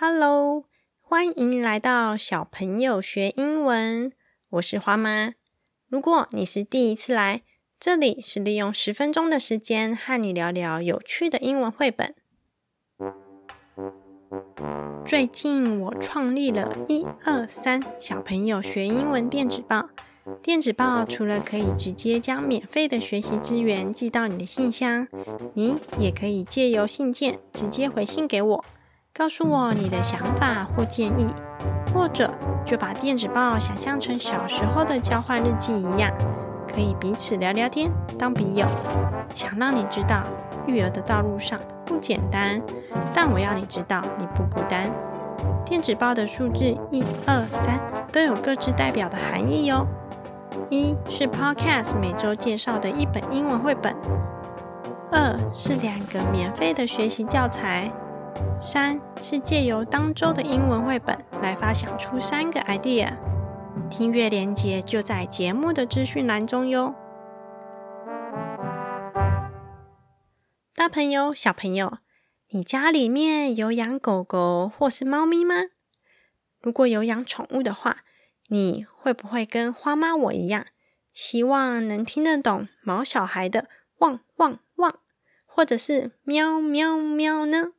Hello，欢迎来到小朋友学英文。我是花妈。如果你是第一次来，这里是利用十分钟的时间和你聊聊有趣的英文绘本。最近我创立了一二三小朋友学英文电子报。电子报除了可以直接将免费的学习资源寄到你的信箱，你也可以借由信件直接回信给我。告诉我你的想法或建议，或者就把电子报想象成小时候的交换日记一样，可以彼此聊聊天，当笔友。想让你知道，育儿的道路上不简单，但我要你知道你不孤单。电子报的数字一二三都有各自代表的含义哟。一是 Podcast 每周介绍的一本英文绘本，二是两个免费的学习教材。三是借由当周的英文绘本来发想出三个 idea，听阅连接就在节目的资讯栏中哟。大朋友、小朋友，你家里面有养狗狗或是猫咪吗？如果有养宠物的话，你会不会跟花妈我一样，希望能听得懂毛小孩的汪汪汪，或者是喵喵喵呢？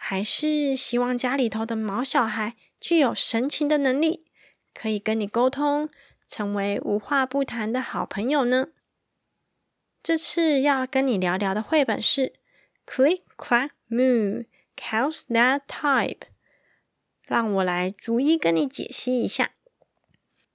还是希望家里头的毛小孩具有神奇的能力，可以跟你沟通，成为无话不谈的好朋友呢？这次要跟你聊聊的绘本是《Click Clack Moo Cows That Type》，让我来逐一跟你解析一下。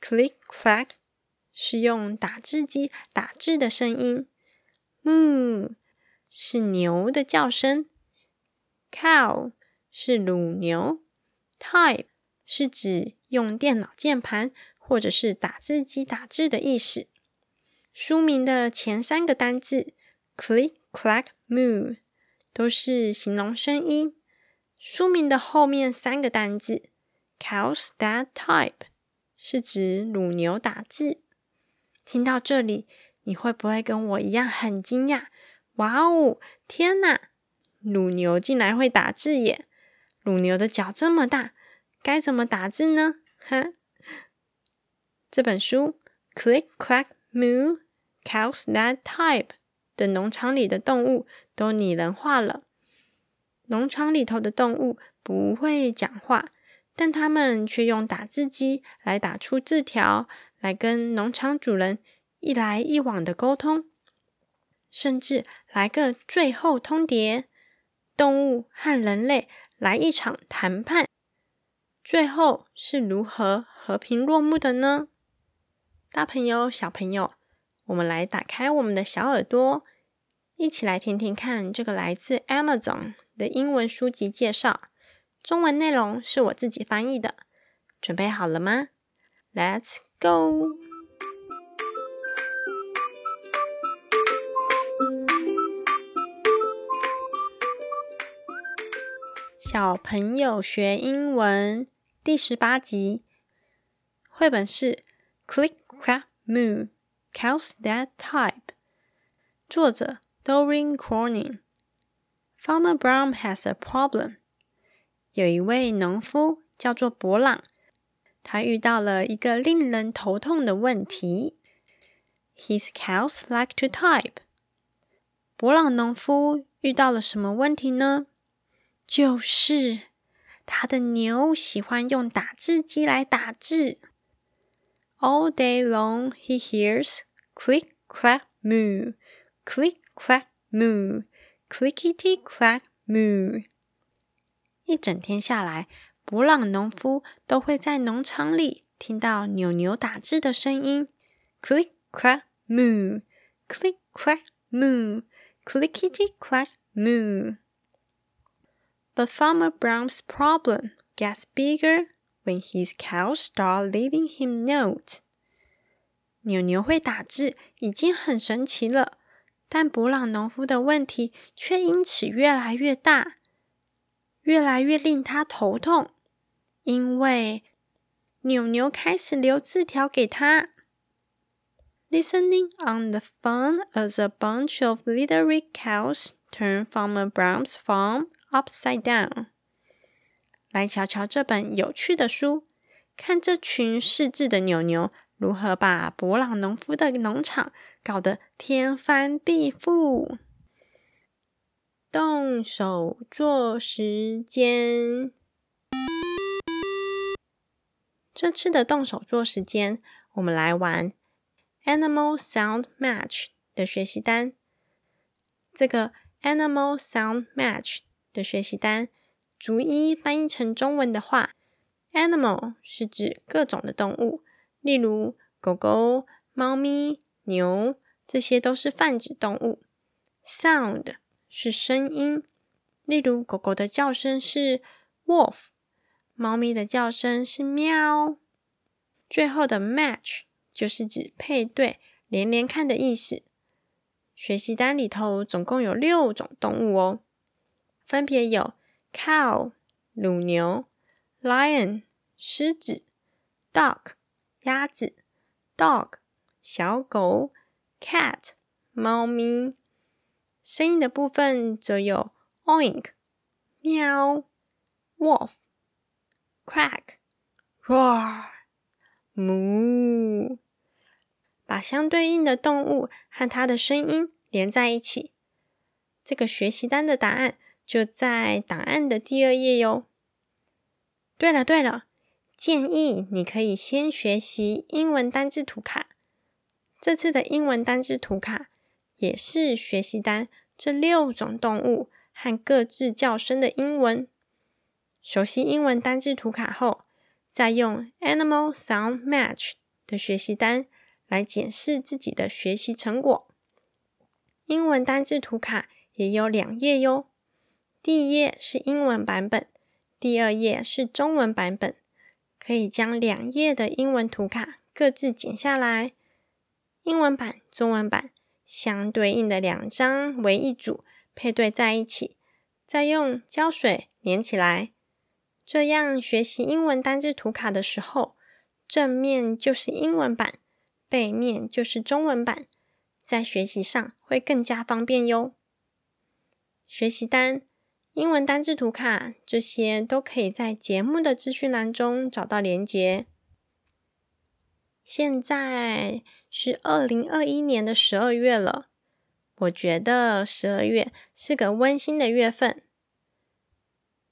Click Clack 是用打字机打字的声音，Moo 是牛的叫声。Cow 是乳牛，Type 是指用电脑键盘或者是打字机打字的意思。书名的前三个单字 Click Clack Moo 都是形容声音。书名的后面三个单字 Cows that type 是指乳牛打字。听到这里，你会不会跟我一样很惊讶？哇哦，天哪！乳牛竟然会打字耶！乳牛的脚这么大，该怎么打字呢？哈！这本书《Click Clack Moo Cows That Type》的农场里的动物都拟人化了。农场里头的动物不会讲话，但他们却用打字机来打出字条，来跟农场主人一来一往的沟通，甚至来个最后通牒。动物和人类来一场谈判，最后是如何和平落幕的呢？大朋友、小朋友，我们来打开我们的小耳朵，一起来听听看这个来自 Amazon 的英文书籍介绍。中文内容是我自己翻译的，准备好了吗？Let's go！小朋友学英文第十八集，绘本是《Click Clap Moo Cows That Type》，作者 Doreen Corning。Farmer Brown has a problem。有一位农夫叫做博朗，他遇到了一个令人头痛的问题。His cows like to type。博朗农夫遇到了什么问题呢？就是他的牛喜欢用打字机来打字。All day long, he hears click clack moo, click clack moo, clickety clack moo。一整天下来，布朗农夫都会在农场里听到牛牛打字的声音：click clack moo, click clack moo, clickety clack moo。But Farmer Brown's problem gets bigger when his cows start leaving him notes. 牛牛会打字已经很神奇了，但博朗农夫的问题却因此越来越大，越来越令他头痛。因为牛牛开始留字条给他。Listening on the phone as a bunch of little cows turn Farmer Brown's farm upside down，来瞧瞧这本有趣的书，看这群识字的牛牛如何把博朗农夫的农场搞得天翻地覆。动手做时间，这次的动手做时间，我们来玩 Animal Sound Match 的学习单。这个 Animal Sound Match 的学习单，逐一翻译成中文的话，Animal 是指各种的动物，例如狗狗、猫咪、牛，这些都是泛指动物。Sound 是声音，例如狗狗的叫声是 wolf，猫咪的叫声是喵。最后的 match 就是指配对、连连看的意思。学习单里头总共有六种动物哦，分别有 cow 乳牛、lion 狮子、duck 鸭子、dog 小狗、cat 猫咪。声音的部分则有 oink、喵、wolf、crack、roar、moo，把相对应的动物和它的声音连在一起。这个学习单的答案就在档案的第二页哟。对了对了，建议你可以先学习英文单字图卡。这次的英文单字图卡。也是学习单这六种动物和各自叫声的英文。熟悉英文单字图卡后，再用 Animal Sound Match 的学习单来检视自己的学习成果。英文单字图卡也有两页哟，第一页是英文版本，第二页是中文版本。可以将两页的英文图卡各自剪下来，英文版、中文版。相对应的两张为一组，配对在一起，再用胶水粘起来。这样学习英文单字图卡的时候，正面就是英文版，背面就是中文版，在学习上会更加方便哟。学习单、英文单字图卡这些都可以在节目的资讯栏中找到连结。现在是二零二一年的十二月了，我觉得十二月是个温馨的月份，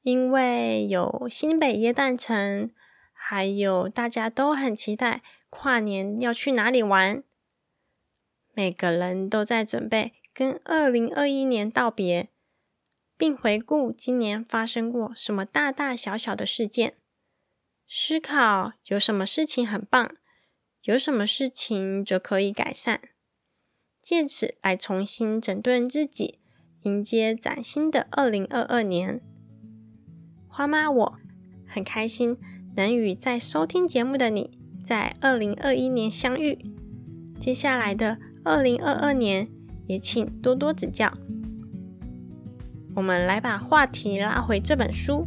因为有新北耶诞城，还有大家都很期待跨年要去哪里玩，每个人都在准备跟二零二一年道别，并回顾今年发生过什么大大小小的事件，思考有什么事情很棒。有什么事情则可以改善，借此来重新整顿自己，迎接崭新的二零二二年。花妈，我很开心能与在收听节目的你在二零二一年相遇。接下来的二零二二年，也请多多指教。我们来把话题拉回这本书，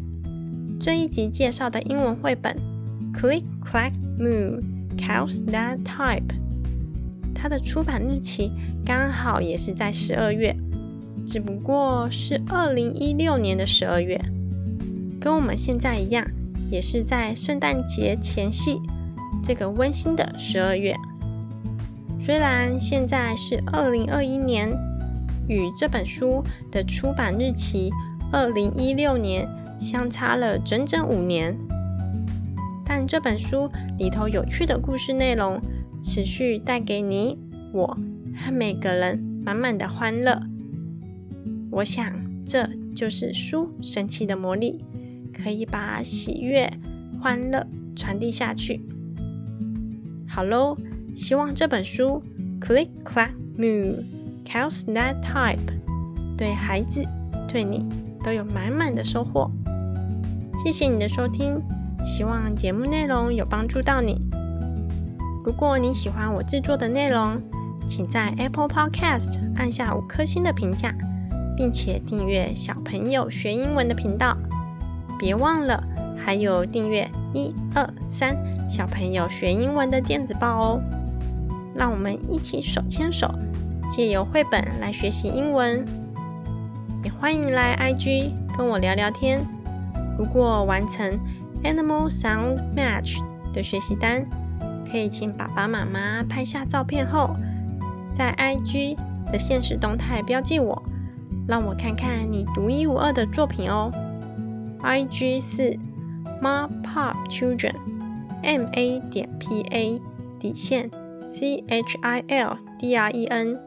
这一集介绍的英文绘本《Click Clack Moo》。Cows that type，它的出版日期刚好也是在十二月，只不过是二零一六年的十二月，跟我们现在一样，也是在圣诞节前夕这个温馨的十二月。虽然现在是二零二一年，与这本书的出版日期二零一六年相差了整整五年。但这本书里头有趣的故事内容，持续带给你我和每个人满满的欢乐。我想，这就是书神奇的魔力，可以把喜悦、欢乐传递下去。好喽，希望这本书《Click Clack Moo Cows That Type》对孩子、对你都有满满的收获。谢谢你的收听。希望节目内容有帮助到你。如果你喜欢我制作的内容，请在 Apple Podcast 按下五颗星的评价，并且订阅小朋友学英文的频道。别忘了还有订阅一二三小朋友学英文的电子报哦。让我们一起手牵手，借由绘本来学习英文。也欢迎来 IG 跟我聊聊天。如果完成 Animal Sound Match 的学习单，可以请爸爸妈妈拍下照片后，在 IG 的现实动态标记我，让我看看你独一无二的作品哦。IG 是 Ma Pop Children，M A 点 P A 底线 C H I L D R E N。